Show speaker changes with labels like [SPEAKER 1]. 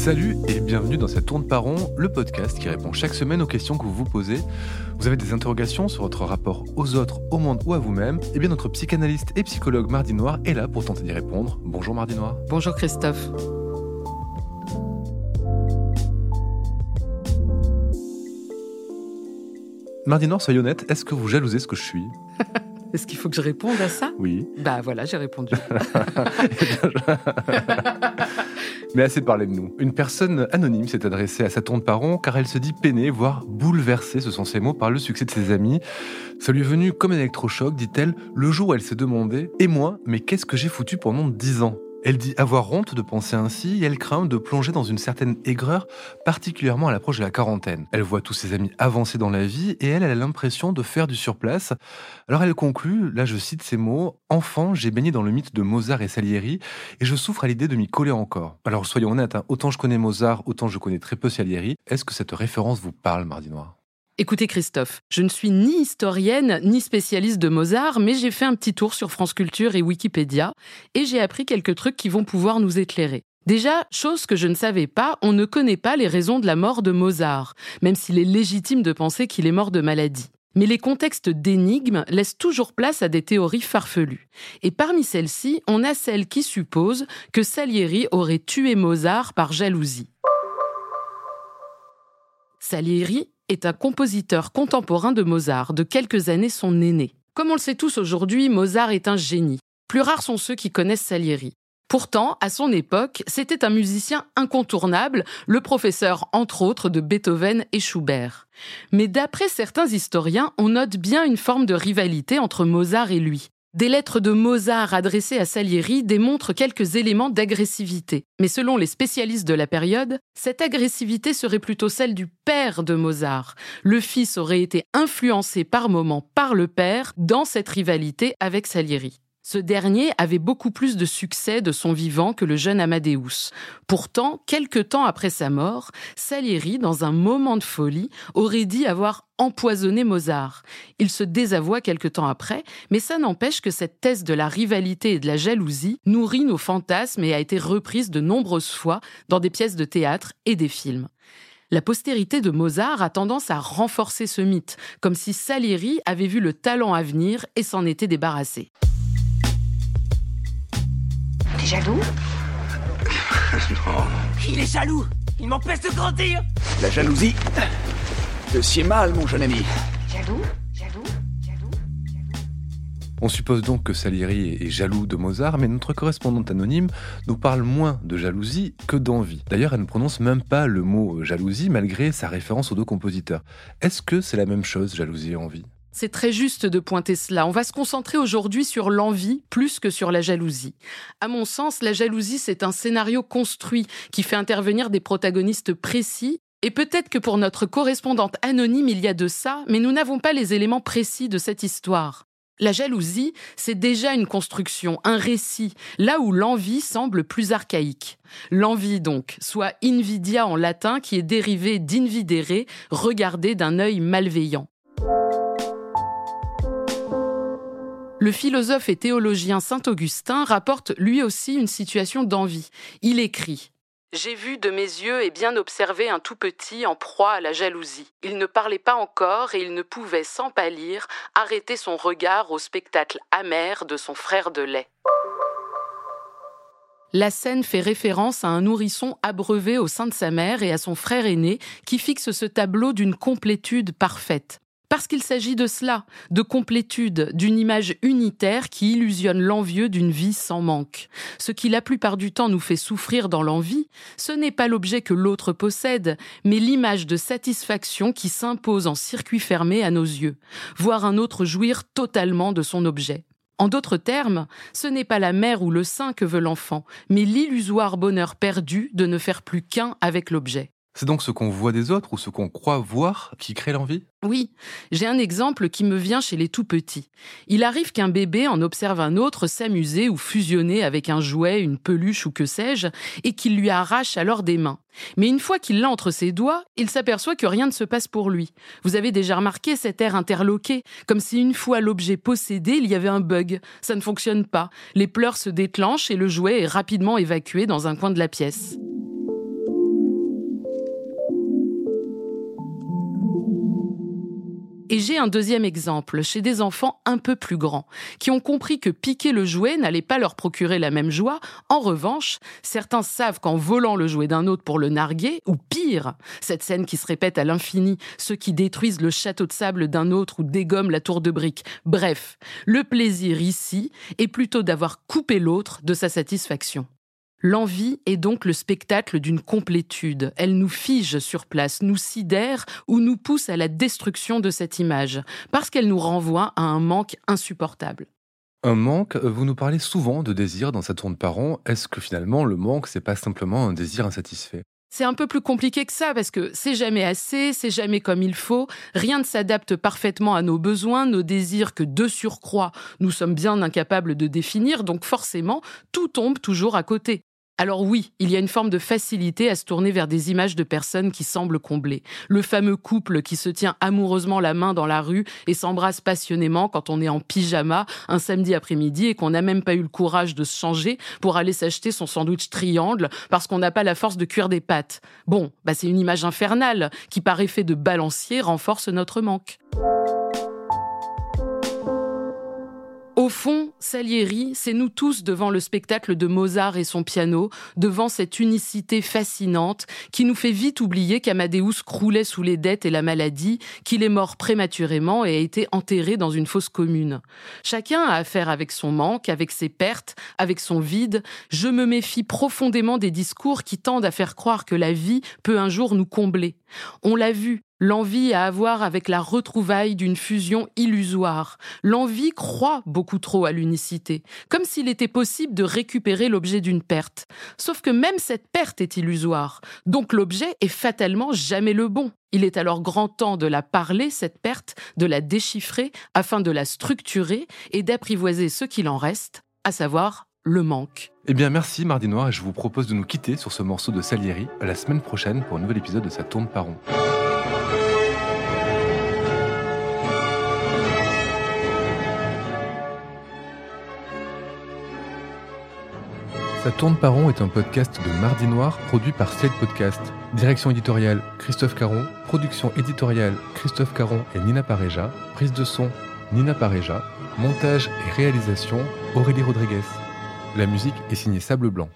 [SPEAKER 1] Salut et bienvenue dans cette tourne par rond, le podcast qui répond chaque semaine aux questions que vous vous posez. Vous avez des interrogations sur votre rapport aux autres, au monde ou à vous-même? Eh bien notre psychanalyste et psychologue Mardi Noir est là pour tenter d'y répondre. Bonjour Mardi Noir.
[SPEAKER 2] Bonjour Christophe.
[SPEAKER 1] Mardi Noir, soyez honnête, est-ce que vous jalousez ce que je suis?
[SPEAKER 2] Est-ce qu'il faut que je réponde à ça?
[SPEAKER 1] Oui.
[SPEAKER 2] Bah voilà, j'ai répondu.
[SPEAKER 1] Mais assez parlé de nous. Une personne anonyme s'est adressée à sa tante Paron car elle se dit peinée, voire bouleversée, ce sont ses mots, par le succès de ses amis. Ça lui est venu comme un électrochoc, dit-elle, le jour où elle s'est demandé Et moi, mais qu'est-ce que j'ai foutu pendant dix ans? Elle dit avoir honte de penser ainsi et elle craint de plonger dans une certaine aigreur, particulièrement à l'approche de la quarantaine. Elle voit tous ses amis avancer dans la vie et elle, a l'impression de faire du surplace. Alors elle conclut, là je cite ces mots, Enfant, j'ai baigné dans le mythe de Mozart et Salieri et je souffre à l'idée de m'y coller encore. Alors soyons honnêtes, hein, autant je connais Mozart, autant je connais très peu Salieri. Est-ce que cette référence vous parle, Mardi Noir?
[SPEAKER 2] Écoutez Christophe, je ne suis ni historienne ni spécialiste de Mozart, mais j'ai fait un petit tour sur France Culture et Wikipédia et j'ai appris quelques trucs qui vont pouvoir nous éclairer. Déjà, chose que je ne savais pas, on ne connaît pas les raisons de la mort de Mozart, même s'il est légitime de penser qu'il est mort de maladie. Mais les contextes d'énigmes laissent toujours place à des théories farfelues. Et parmi celles-ci, on a celle qui suppose que Salieri aurait tué Mozart par jalousie. Salieri est un compositeur contemporain de Mozart, de quelques années son aîné. Comme on le sait tous aujourd'hui, Mozart est un génie. Plus rares sont ceux qui connaissent Salieri. Pourtant, à son époque, c'était un musicien incontournable, le professeur entre autres de Beethoven et Schubert. Mais d'après certains historiens, on note bien une forme de rivalité entre Mozart et lui. Des lettres de Mozart adressées à Salieri démontrent quelques éléments d'agressivité. Mais selon les spécialistes de la période, cette agressivité serait plutôt celle du père de Mozart. Le fils aurait été influencé par moments par le père dans cette rivalité avec Salieri. Ce dernier avait beaucoup plus de succès de son vivant que le jeune Amadeus. Pourtant, quelque temps après sa mort, Salieri, dans un moment de folie, aurait dit avoir empoisonné Mozart. Il se désavoua quelque temps après, mais ça n'empêche que cette thèse de la rivalité et de la jalousie nourrit nos fantasmes et a été reprise de nombreuses fois dans des pièces de théâtre et des films. La postérité de Mozart a tendance à renforcer ce mythe, comme si Salieri avait vu le talent à venir et s'en était débarrassé.
[SPEAKER 3] Jaloux
[SPEAKER 4] Non.
[SPEAKER 3] Il est jaloux Il m'empêche de grandir
[SPEAKER 4] La jalousie, c'est mal, mon jeune ami.
[SPEAKER 3] Jaloux Jaloux Jaloux
[SPEAKER 1] On suppose donc que Salieri est jaloux de Mozart, mais notre correspondante anonyme nous parle moins de jalousie que d'envie. D'ailleurs, elle ne prononce même pas le mot jalousie malgré sa référence aux deux compositeurs. Est-ce que c'est la même chose, jalousie et envie?
[SPEAKER 2] C'est très juste de pointer cela. On va se concentrer aujourd'hui sur l'envie plus que sur la jalousie. À mon sens, la jalousie, c'est un scénario construit qui fait intervenir des protagonistes précis. Et peut-être que pour notre correspondante anonyme, il y a de ça, mais nous n'avons pas les éléments précis de cette histoire. La jalousie, c'est déjà une construction, un récit, là où l'envie semble plus archaïque. L'envie donc, soit invidia en latin qui est dérivé d'invidere, regarder d'un œil malveillant. Le philosophe et théologien Saint Augustin rapporte lui aussi une situation d'envie. Il écrit j'ai vu de mes yeux et bien observé un tout petit en proie à la jalousie. Il ne parlait pas encore et il ne pouvait, sans pâlir, arrêter son regard au spectacle amer de son frère de lait. La scène fait référence à un nourrisson abreuvé au sein de sa mère et à son frère aîné qui fixe ce tableau d'une complétude parfaite. Parce qu'il s'agit de cela, de complétude, d'une image unitaire qui illusionne l'envieux d'une vie sans manque. Ce qui la plupart du temps nous fait souffrir dans l'envie, ce n'est pas l'objet que l'autre possède, mais l'image de satisfaction qui s'impose en circuit fermé à nos yeux, voir un autre jouir totalement de son objet. En d'autres termes, ce n'est pas la mère ou le sein que veut l'enfant, mais l'illusoire bonheur perdu de ne faire plus qu'un avec l'objet.
[SPEAKER 1] C'est donc ce qu'on voit des autres ou ce qu'on croit voir qui crée l'envie?
[SPEAKER 2] Oui, j'ai un exemple qui me vient chez les tout petits. Il arrive qu'un bébé en observe un autre s'amuser ou fusionner avec un jouet, une peluche ou que sais-je, et qu'il lui arrache alors des mains. Mais une fois qu'il l'a entre ses doigts, il s'aperçoit que rien ne se passe pour lui. Vous avez déjà remarqué cet air interloqué, comme si une fois l'objet possédé, il y avait un bug. Ça ne fonctionne pas. Les pleurs se déclenchent et le jouet est rapidement évacué dans un coin de la pièce. Et j'ai un deuxième exemple chez des enfants un peu plus grands, qui ont compris que piquer le jouet n'allait pas leur procurer la même joie. En revanche, certains savent qu'en volant le jouet d'un autre pour le narguer, ou pire, cette scène qui se répète à l'infini, ceux qui détruisent le château de sable d'un autre ou dégomment la tour de briques. Bref, le plaisir ici est plutôt d'avoir coupé l'autre de sa satisfaction. L'envie est donc le spectacle d'une complétude. Elle nous fige sur place, nous sidère ou nous pousse à la destruction de cette image, parce qu'elle nous renvoie à un manque insupportable.
[SPEAKER 1] Un manque, vous nous parlez souvent de désir dans sa tourne par rond. Est-ce que finalement le manque, c'est pas simplement un désir insatisfait?
[SPEAKER 2] C'est un peu plus compliqué que ça parce que c'est jamais assez, c'est jamais comme il faut, rien ne s'adapte parfaitement à nos besoins, nos désirs que de surcroît nous sommes bien incapables de définir, donc forcément tout tombe toujours à côté. Alors oui, il y a une forme de facilité à se tourner vers des images de personnes qui semblent comblées. Le fameux couple qui se tient amoureusement la main dans la rue et s'embrasse passionnément quand on est en pyjama un samedi après-midi et qu'on n'a même pas eu le courage de se changer pour aller s'acheter son sandwich triangle parce qu'on n'a pas la force de cuire des pâtes. Bon, bah c'est une image infernale qui par effet de balancier renforce notre manque. Fond, Salieri, c'est nous tous devant le spectacle de Mozart et son piano, devant cette unicité fascinante qui nous fait vite oublier qu'Amadeus croulait sous les dettes et la maladie, qu'il est mort prématurément et a été enterré dans une fosse commune. Chacun a affaire avec son manque, avec ses pertes, avec son vide. Je me méfie profondément des discours qui tendent à faire croire que la vie peut un jour nous combler. On l'a vu, l'envie à avoir avec la retrouvaille d'une fusion illusoire. L'envie croit beaucoup trop à l'unicité, comme s'il était possible de récupérer l'objet d'une perte. Sauf que même cette perte est illusoire, donc l'objet est fatalement jamais le bon. Il est alors grand temps de la parler, cette perte, de la déchiffrer, afin de la structurer et d'apprivoiser ce qu'il en reste, à savoir le manque.
[SPEAKER 1] Eh bien, merci Mardi Noir et je vous propose de nous quitter sur ce morceau de Salieri la semaine prochaine pour un nouvel épisode de Sa tourne par rond. Ça tourne par rond est un podcast de Mardi Noir produit par Slate Podcast. Direction éditoriale Christophe Caron, production éditoriale Christophe Caron et Nina Pareja, prise de son Nina Pareja, montage et réalisation Aurélie Rodriguez. La musique est signée Sable Blanc.